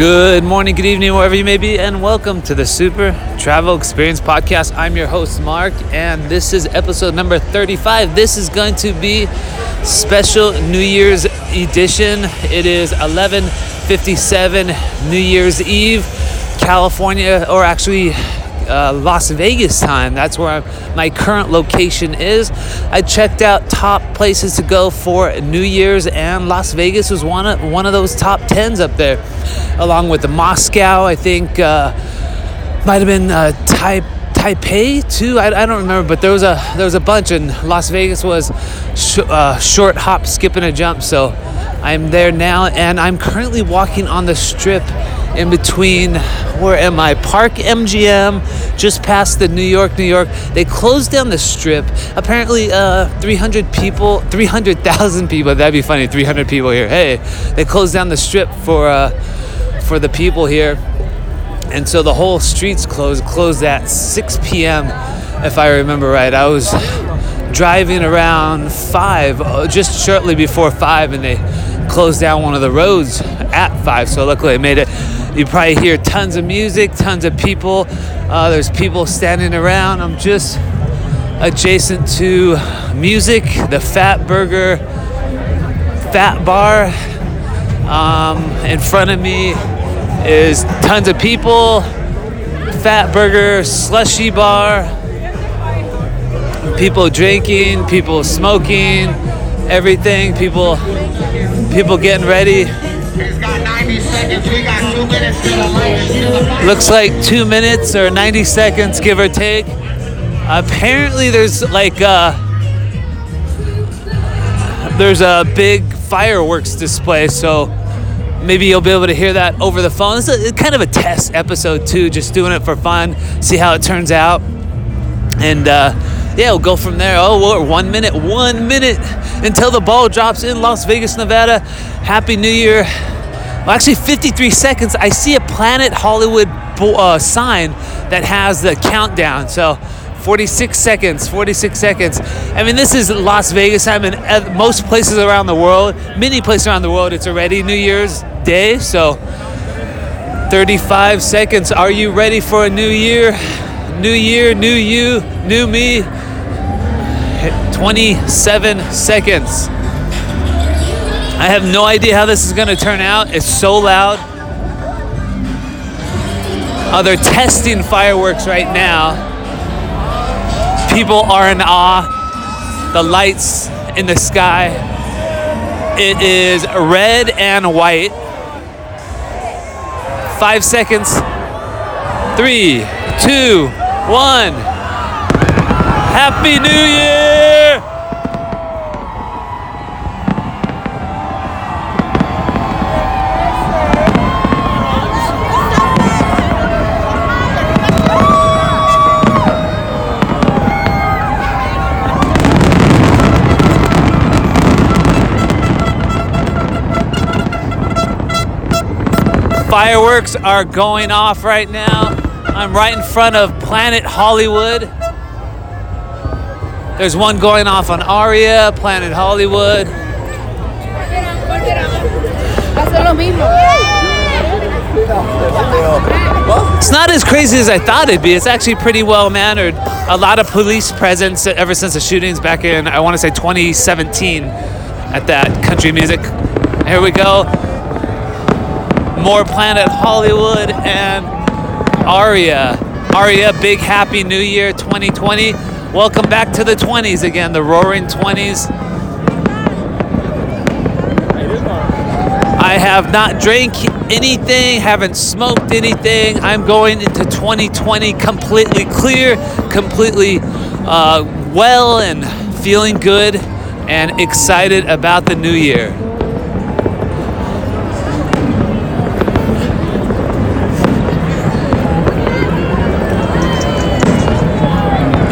Good morning, good evening, wherever you may be, and welcome to the Super Travel Experience Podcast. I'm your host, Mark, and this is episode number 35. This is going to be special New Year's edition. It is 11:57 New Year's Eve, California, or actually uh, Las Vegas time. That's where my current location is. I checked out top places to go for New Year's, and Las Vegas was one of one of those top tens up there, along with the Moscow. I think uh, might have been uh, Tai Taipei too. I, I, don't remember, but there was a there was a bunch, and Las Vegas was sh- uh, short hop, skip, and a jump. So I'm there now, and I'm currently walking on the strip in between where am I? Park MGM, just past the New York, New York. They closed down the strip. Apparently, uh, 300 people, 300,000 people. That'd be funny. 300 people here. Hey, they closed down the strip for uh, for the people here, and so the whole streets closed. Closed at 6 p.m. If I remember right. I was driving around five, uh, just shortly before five, and they closed down one of the roads at five. So luckily, I made it you probably hear tons of music, tons of people. Uh, there's people standing around. I'm just adjacent to music, the Fat Burger Fat Bar. Um, in front of me is tons of people. Fat Burger Slushy Bar. People drinking, people smoking, everything. People, people getting ready Looks like two minutes or 90 seconds, give or take. Apparently, there's like uh, there's a big fireworks display, so maybe you'll be able to hear that over the phone. It's, a, kind of a test episode too, just doing it for fun, see how it turns out, and uh, yeah, we'll go from there. Oh, one minute, one minute until the ball drops in Las Vegas, Nevada. Happy New Year. Well, actually, 53 seconds. I see a Planet Hollywood uh, sign that has the countdown. So 46 seconds, 46 seconds. I mean, this is Las Vegas. I'm in most places around the world, many places around the world. It's already New Year's Day. So 35 seconds. Are you ready for a new year? New year, new you, new me. 27 seconds. I have no idea how this is going to turn out. It's so loud. Oh, they're testing fireworks right now. People are in awe. The lights in the sky. It is red and white. Five seconds. Three, two, one. Happy New Year! Fireworks are going off right now. I'm right in front of Planet Hollywood. There's one going off on Aria, Planet Hollywood. It's not as crazy as I thought it'd be. It's actually pretty well mannered. A lot of police presence ever since the shootings back in, I want to say 2017 at that country music. Here we go more Planet Hollywood and Aria. Aria, big happy new year 2020. Welcome back to the 20s again, the roaring 20s. I have not drank anything, haven't smoked anything. I'm going into 2020 completely clear, completely uh, well, and feeling good and excited about the new year.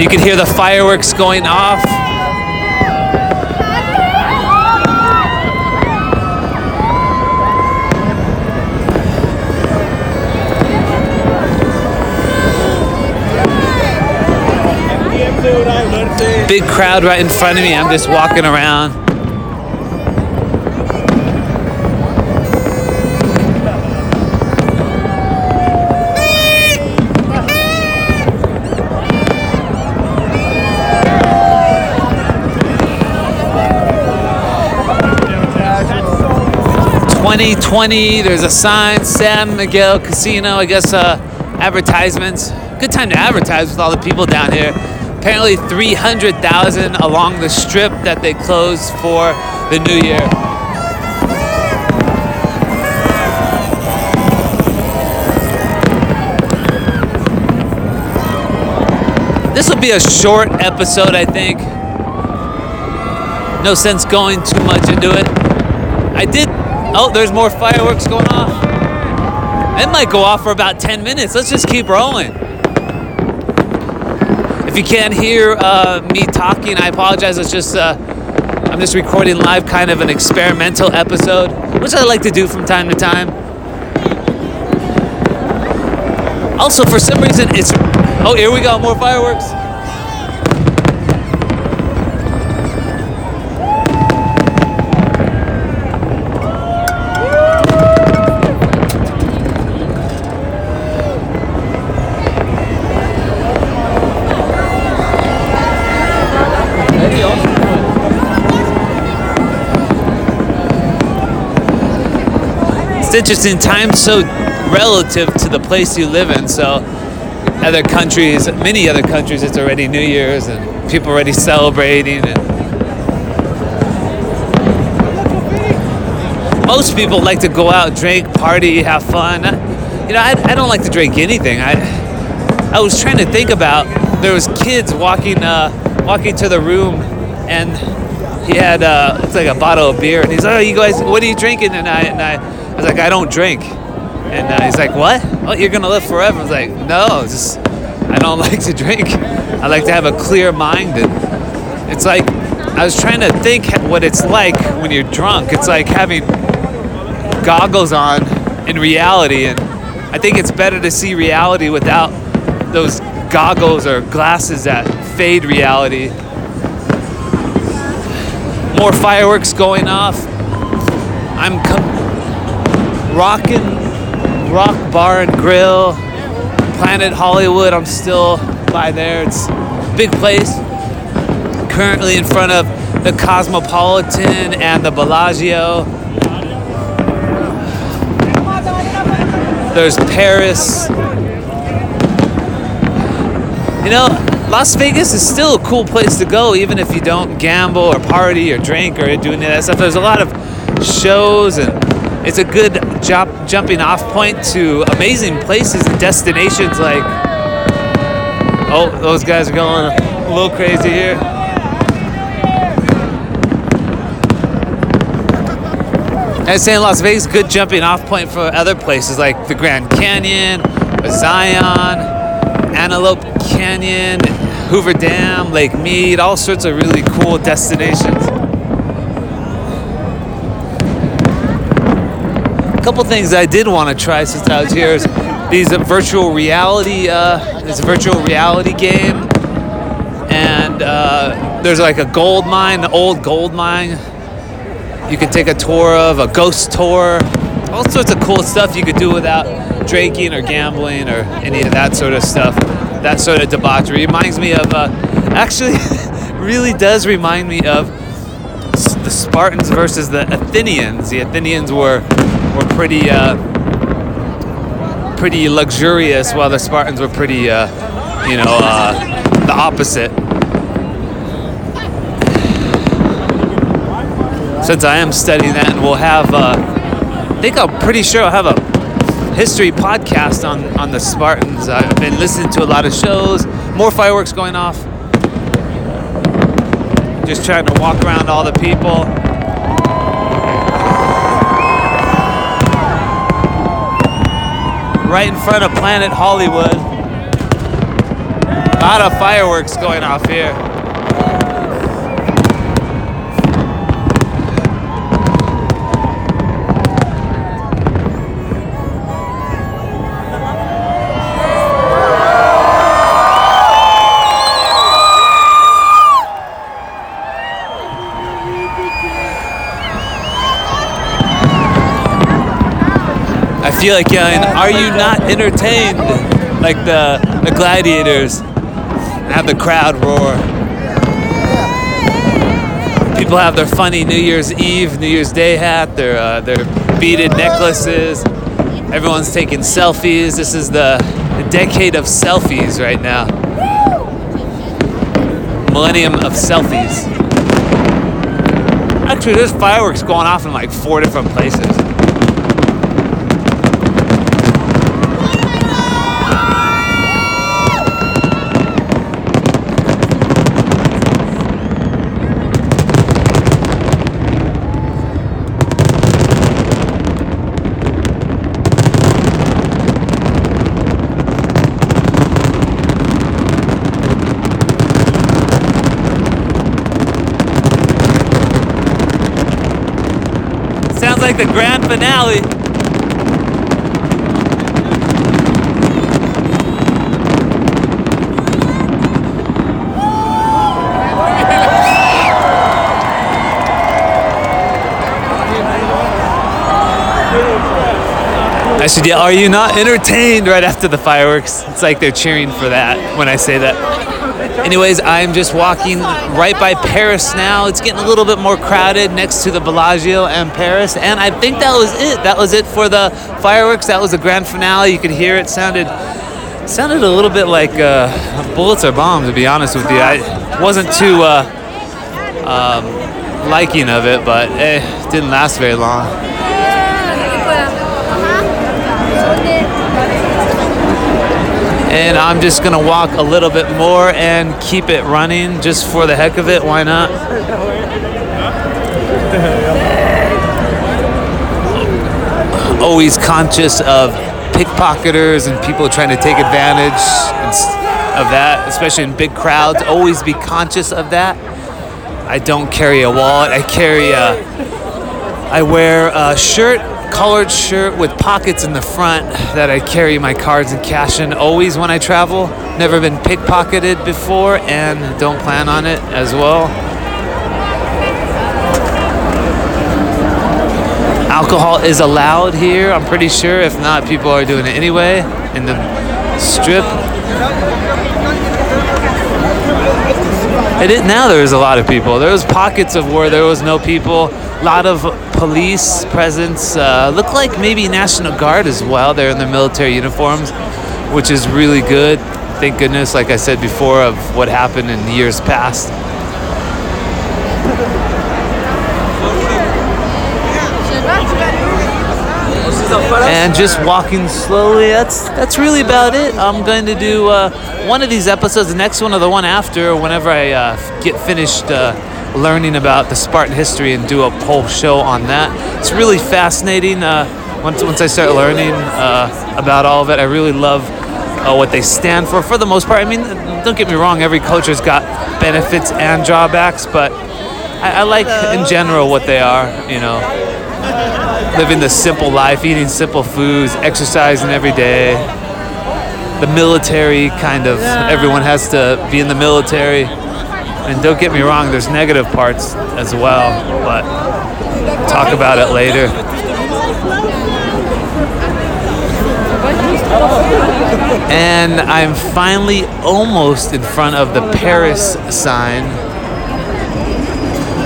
You can hear the fireworks going off. Big crowd right in front of me. I'm just walking around. 2020. There's a sign, San Miguel Casino. I guess uh, advertisements. Good time to advertise with all the people down here. Apparently 300,000 along the strip that they closed for the new year. This will be a short episode, I think. No sense going too much into it. I did. Oh, there's more fireworks going off. It might go off for about 10 minutes. Let's just keep rolling. If you can't hear uh, me talking, I apologize. It's just uh, I'm just recording live, kind of an experimental episode, which I like to do from time to time. Also, for some reason, it's oh, here we go, more fireworks. Interesting. Time's so relative to the place you live in. So, other countries, many other countries, it's already New Year's and people already celebrating. And most people like to go out, drink, party, have fun. You know, I, I don't like to drink anything. I I was trying to think about there was kids walking uh, walking to the room and he had uh, it's like a bottle of beer and he's like, oh, you guys, what are you drinking? And I and I I was like, I don't drink. And uh, he's like, what? Oh, you're gonna live forever? I was like, no, just I don't like to drink. I like to have a clear mind, and it's like I was trying to think what it's like when you're drunk. It's like having goggles on in reality, and I think it's better to see reality without those goggles or glasses that fade reality. More fireworks going off. I'm com- rocking Rock Bar and Grill, Planet Hollywood. I'm still by there. It's a big place. Currently in front of the Cosmopolitan and the Bellagio. There's Paris. You know, Las Vegas is still a cool place to go, even if you don't gamble or party or drink or do any of that stuff. There's a lot of shows and it's a good jump, jumping off point to amazing places and destinations like oh those guys are going a little crazy here was saying Las Vegas good jumping off point for other places like the Grand Canyon, Zion, Antelope Canyon, Hoover Dam, Lake Mead, all sorts of really cool destinations. Couple things I did want to try since I was here is these virtual reality. Uh, it's a virtual reality game, and uh, there's like a gold mine, the old gold mine. You can take a tour of a ghost tour, all sorts of cool stuff you could do without drinking or gambling or any of that sort of stuff. That sort of debauchery reminds me of. Uh, actually, really does remind me of the Spartans versus the Athenians. The Athenians were were pretty uh, pretty luxurious, while the Spartans were pretty, uh, you know, uh, the opposite. Since I am studying that, and we'll have, I think I'm pretty sure I'll have a history podcast on on the Spartans. I've been listening to a lot of shows, more fireworks going off. Just trying to walk around all the people. Right in front of Planet Hollywood. A lot of fireworks going off here. Feel like yelling, "Are you not entertained?" Like the the gladiators have the crowd roar. People have their funny New Year's Eve, New Year's Day hat, their uh, their beaded necklaces. Everyone's taking selfies. This is the, the decade of selfies right now. Millennium of selfies. Actually, there's fireworks going off in like four different places. Sounds like the grand finale. I should yell, Are you not entertained right after the fireworks? It's like they're cheering for that when I say that. Anyways, I'm just walking right by Paris now. It's getting a little bit more crowded next to the Bellagio and Paris. And I think that was it. That was it for the fireworks. That was the grand finale. You could hear it sounded sounded a little bit like uh, bullets or bombs, to be honest with you. I wasn't too uh, um, liking of it, but it didn't last very long. And I'm just gonna walk a little bit more and keep it running just for the heck of it. Why not? Always conscious of pickpocketers and people trying to take advantage of that, especially in big crowds. Always be conscious of that. I don't carry a wallet. I carry a. I wear a shirt collared shirt with pockets in the front that I carry my cards and cash in always when I travel. Never been pickpocketed before and don't plan on it as well. Alcohol is allowed here, I'm pretty sure. If not, people are doing it anyway in the strip. It, now there was a lot of people. There was pockets of where there was no people. A lot of police presence. Uh, look like maybe National Guard as well. They're in their military uniforms, which is really good. Thank goodness, like I said before, of what happened in years past. And just walking slowly. That's that's really about it. I'm going to do uh, one of these episodes, the next one or the one after, whenever I uh, get finished uh, learning about the Spartan history and do a whole show on that. It's really fascinating. Uh, once once I start learning uh, about all of it, I really love uh, what they stand for. For the most part, I mean, don't get me wrong. Every culture's got benefits and drawbacks, but I, I like in general what they are. You know, living the simple life, eating simple foods, exercising every day. The military kind of everyone has to be in the military. And don't get me wrong, there's negative parts as well, but talk about it later. And I'm finally almost in front of the Paris sign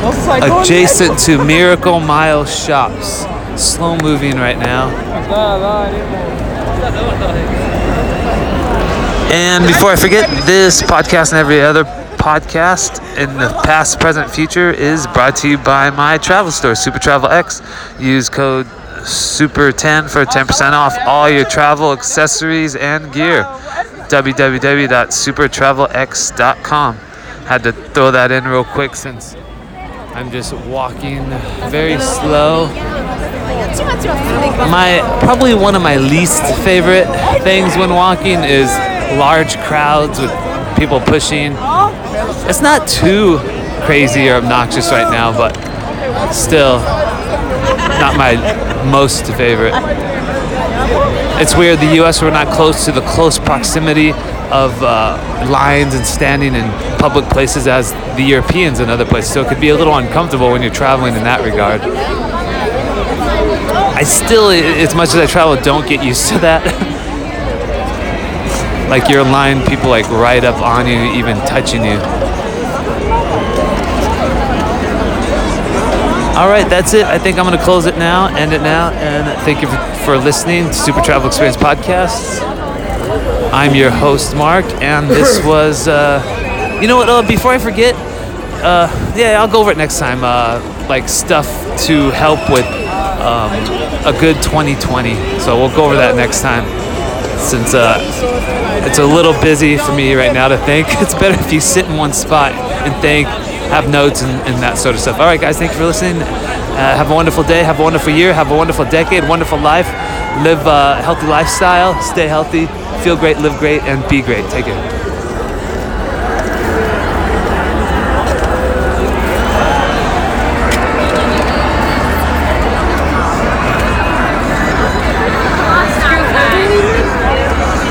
Oh, adjacent to Miracle Mile Shops. Slow moving right now. And before I forget, this podcast and every other podcast in the past, present, future is brought to you by my travel store, Super Travel X. Use code SUPER10 for 10% off all your travel accessories and gear. www.supertravelx.com. Had to throw that in real quick since I'm just walking very slow. My probably one of my least favorite things when walking is large crowds with people pushing it's not too crazy or obnoxious right now, but still not my most favorite. It's weird. The U.S. we're not close to the close proximity of uh, lines and standing in public places as the Europeans and other places, so it could be a little uncomfortable when you're traveling in that regard. I still, as much as I travel, don't get used to that. like you're in line, people like right up on you, even touching you. All right, that's it. I think I'm going to close it now, end it now, and thank you for, for listening to Super Travel Experience Podcast. I'm your host, Mark, and this was, uh, you know what, uh, before I forget, uh, yeah, I'll go over it next time, uh, like stuff to help with um, a good 2020. So we'll go over that next time since uh, it's a little busy for me right now to think. It's better if you sit in one spot and think, have notes and, and that sort of stuff. All right, guys, thank you for listening. Uh, have a wonderful day, have a wonderful year, have a wonderful decade, wonderful life. Live a healthy lifestyle, stay healthy, feel great, live great, and be great. Take care.